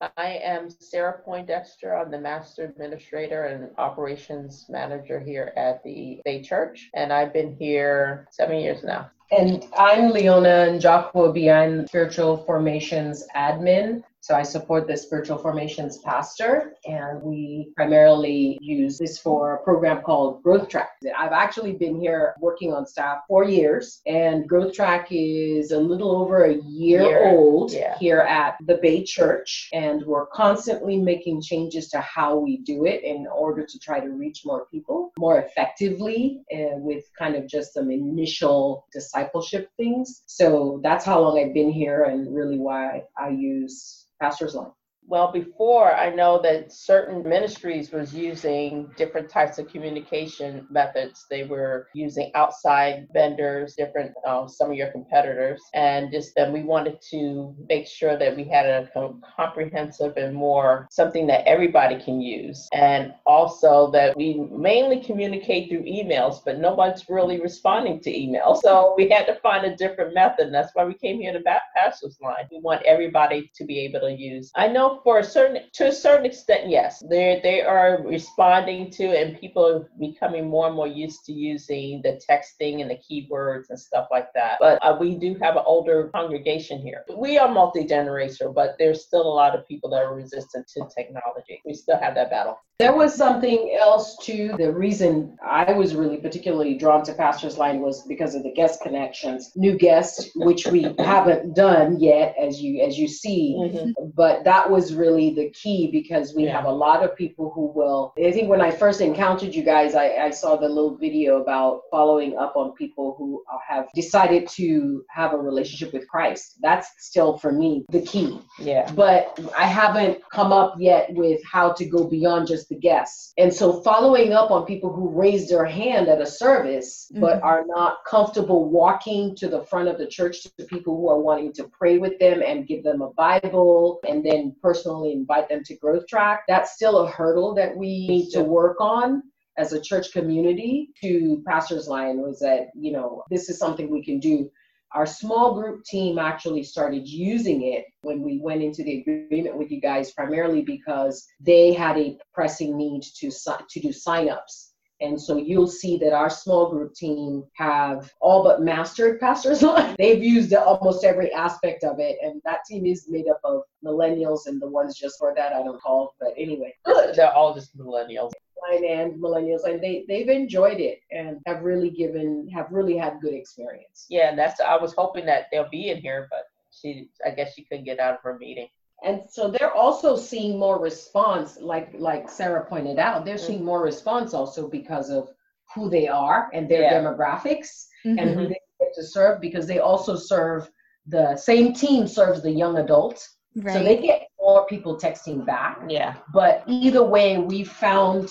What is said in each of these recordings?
I am Sarah Poindexter. I'm the Master Administrator and Operations Manager here at the Bay Church, and I've been here seven years now. And I'm Leona Njoku-Obi. I'm Spiritual Formations Admin. So I support the Spiritual Formations Pastor, and we primarily use this for a program called Growth Track. I've actually been here working on staff four years, and Growth Track is a little over a year, year. old yeah. here at the Bay Church, and we're constantly making changes to how we do it in order to try to reach more people more effectively uh, with kind of just some initial discipleship things. So that's how long I've been here, and really why I use pastor's line. Well, before I know that certain ministries was using different types of communication methods. They were using outside vendors, different um, some of your competitors, and just then we wanted to make sure that we had a comprehensive and more something that everybody can use, and also that we mainly communicate through emails, but nobody's really responding to emails. So we had to find a different method, and that's why we came here to PastorsLine. We want everybody to be able to use. I know for a certain to a certain extent, yes, they they are responding to, and people are becoming more and more used to using the texting and the keywords and stuff like that. But uh, we do have an older congregation here. We are multi generational, but there's still a lot of people that are resistant to technology. We still have that battle. There was something else too. The reason I was really particularly drawn to PastorsLine was because of the guest connections, new guests, which we haven't done yet, as you as you see. Mm-hmm. But that was really the key because we yeah. have a lot of people who will. I think when I first encountered you guys, I, I saw the little video about following up on people who have decided to have a relationship with Christ. That's still for me the key. Yeah. But I haven't come up yet with how to go beyond just the guests. And so following up on people who raise their hand at a service mm-hmm. but are not comfortable walking to the front of the church to people who are wanting to pray with them and give them a Bible and then personally invite them to growth track, that's still a hurdle that we need to work on as a church community to PastorsLine was that you know this is something we can do our small group team actually started using it when we went into the agreement with you guys, primarily because they had a pressing need to, to do signups. And so you'll see that our small group team have all but mastered PastorsLine. They've used almost every aspect of it. And that team is made up of millennials and the ones just for that I don't call. But anyway, they're all just millennials and millennials and they they've enjoyed it and have really given have really had good experience yeah and that's i was hoping that they'll be in here but she i guess she couldn't get out of her meeting and so they're also seeing more response like like sarah pointed out they're mm-hmm. seeing more response also because of who they are and their yeah. demographics mm-hmm. and who they get to serve because they also serve the same team serves the young adults right. so they get more people texting back yeah but either way we found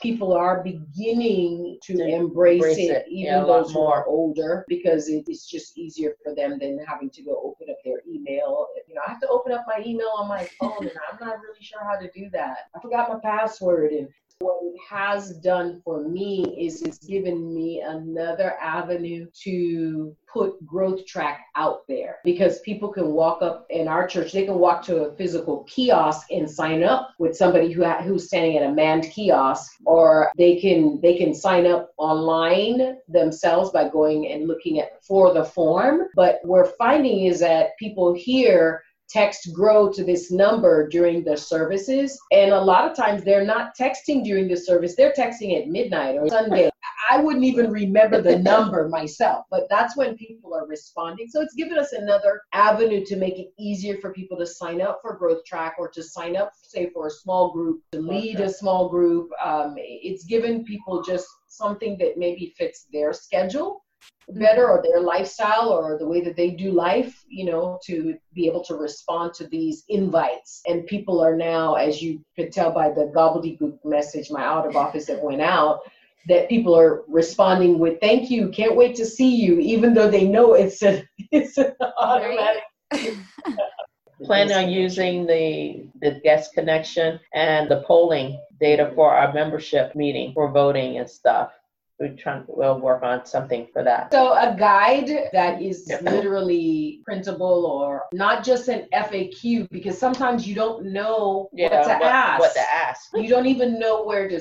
people are beginning to embrace, embrace it, it, even yeah, those who are older, because it, it's just easier for them than having to go open up their email. You know, I have to open up my email on my phone, and I'm not really sure how to do that. I forgot my password, and what it has done for me is it's given me another avenue to put growth track out there. Because people can walk up in our church they can walk to a physical kiosk and sign up with somebody who ha- who's standing at a manned kiosk or they can they can sign up online themselves by going and looking at for the form. But we're finding is that people here text grow to this number during the services. And a lot of times they're not texting during the service, they're texting at midnight or Sunday. I wouldn't even remember the number myself, but that's when people are responding. So it's given us another avenue to make it easier for people to sign up for Growth Track or to sign up, say, for a small group, to lead a small group. Um, it's given people just something that maybe fits their schedule better mm-hmm. or their lifestyle or the way that they do life, you know, to be able to respond to these invites. And people are now, as you could tell by the gobbledygook message, my out of office that went out, that people are responding with thank you, can't wait to see you, even though they know it's a it's an automatic. Plan on using the the guest connection and the polling data for our membership meeting for voting and stuff to we'll work on something for that. So a guide that is literally printable or not just an FAQ because sometimes you don't know yeah, what to what, ask. What to ask. You don't even know where to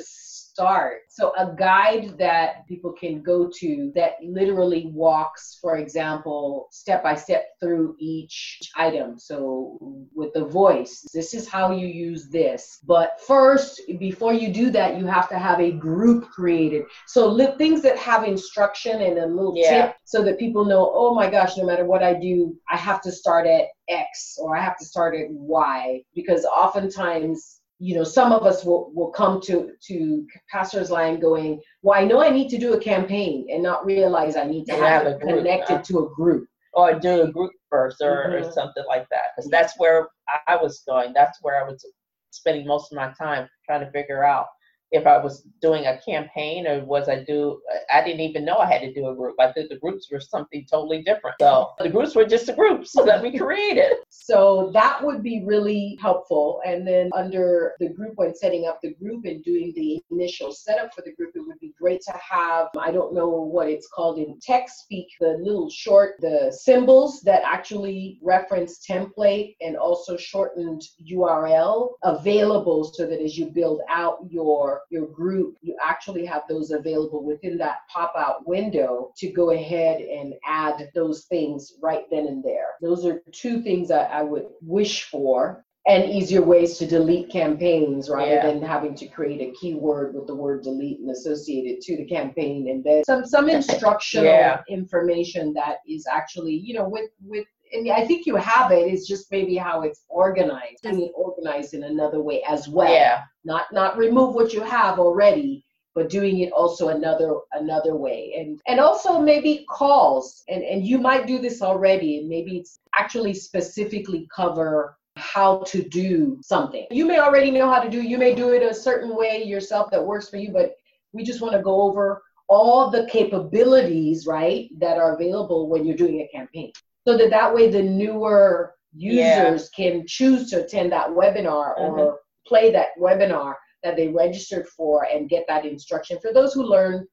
start. So a guide that people can go to that literally walks, for example, step by step through each item. So with the voice, this is how you use this. But first, before you do that, you have to have a group created. So li- things that have instruction and a little yeah. tip so that people know, oh my gosh, no matter what I do, I have to start at X or I have to start at Y because oftentimes you know, some of us will, will come to, to PastorsLine going, well, I know I need to do a campaign and not realize I need to have, have it connected to a group. Or do a group first or, mm-hmm. or something like that. Because that's where I was going. That's where I was spending most of my time trying to figure out if I was doing a campaign or was I do I didn't even know I had to do a group. I thought the groups were something totally different. So the groups were just the groups that we created. So that would be really helpful. And then under the group when setting up the group and doing the initial setup for the group, it would be great to have I don't know what it's called in tech speak, the little short the symbols that actually reference template and also shortened URL available so that as you build out your your group, you actually have those available within that pop out window to go ahead and add those things right then and there. Those are two things that I would wish for and easier ways to delete campaigns rather yeah. than having to create a keyword with the word delete and associate it to the campaign and then some some instructional yeah. information that is actually you know with with and I think you have it. It's just maybe how it's organized. Being it organized in another way as well. Yeah. Not not remove what you have already, but doing it also another another way. And and also maybe calls. And and you might do this already, and maybe it's actually specifically cover how to do something. You may already know how to do. You may do it a certain way yourself that works for you, but we just want to go over all the capabilities, right, that are available when you're doing a campaign so that that way the newer users yeah. can choose to attend that webinar mm-hmm. or play that webinar that they registered for and get that instruction for those who learn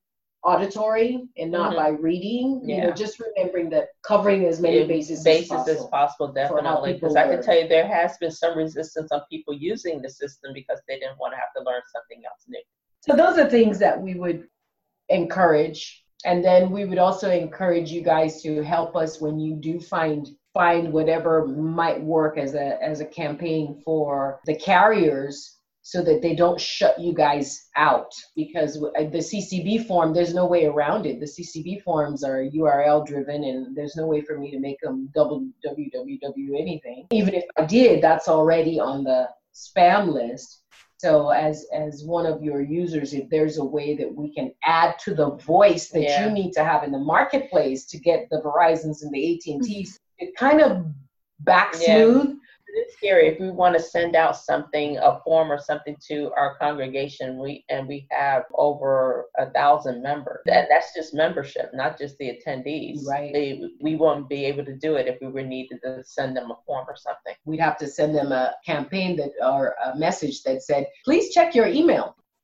auditory and not mm-hmm. by reading yeah. you know just remembering that covering as many bases, bases as possible, as possible definitely because i can tell you there has been some resistance on people using the system because they didn't want to have to learn something else new so those are things that we would encourage and then we would also encourage you guys to help us when you do find find whatever might work as a as a campaign for the carriers so that they don't shut you guys out. Because uh, the CCB form there's no way around it. The CCB forms are URL driven and there's no way for me to make them www anything. Even if I did that's already on the spam list so as as one of your users, if there's a way that we can add to the voice that yeah. you need to have in the marketplace to get the Verizons and the AT&Ts, it kind of back smooth. It's scary if we want to send out something, a form or something to our congregation. We and we have over a thousand members. That that's just membership, not just the attendees. Right. They, we won't be able to do it if we were needed to send them a form or something. We'd have to send them a campaign that or a message that said, "Please check your email."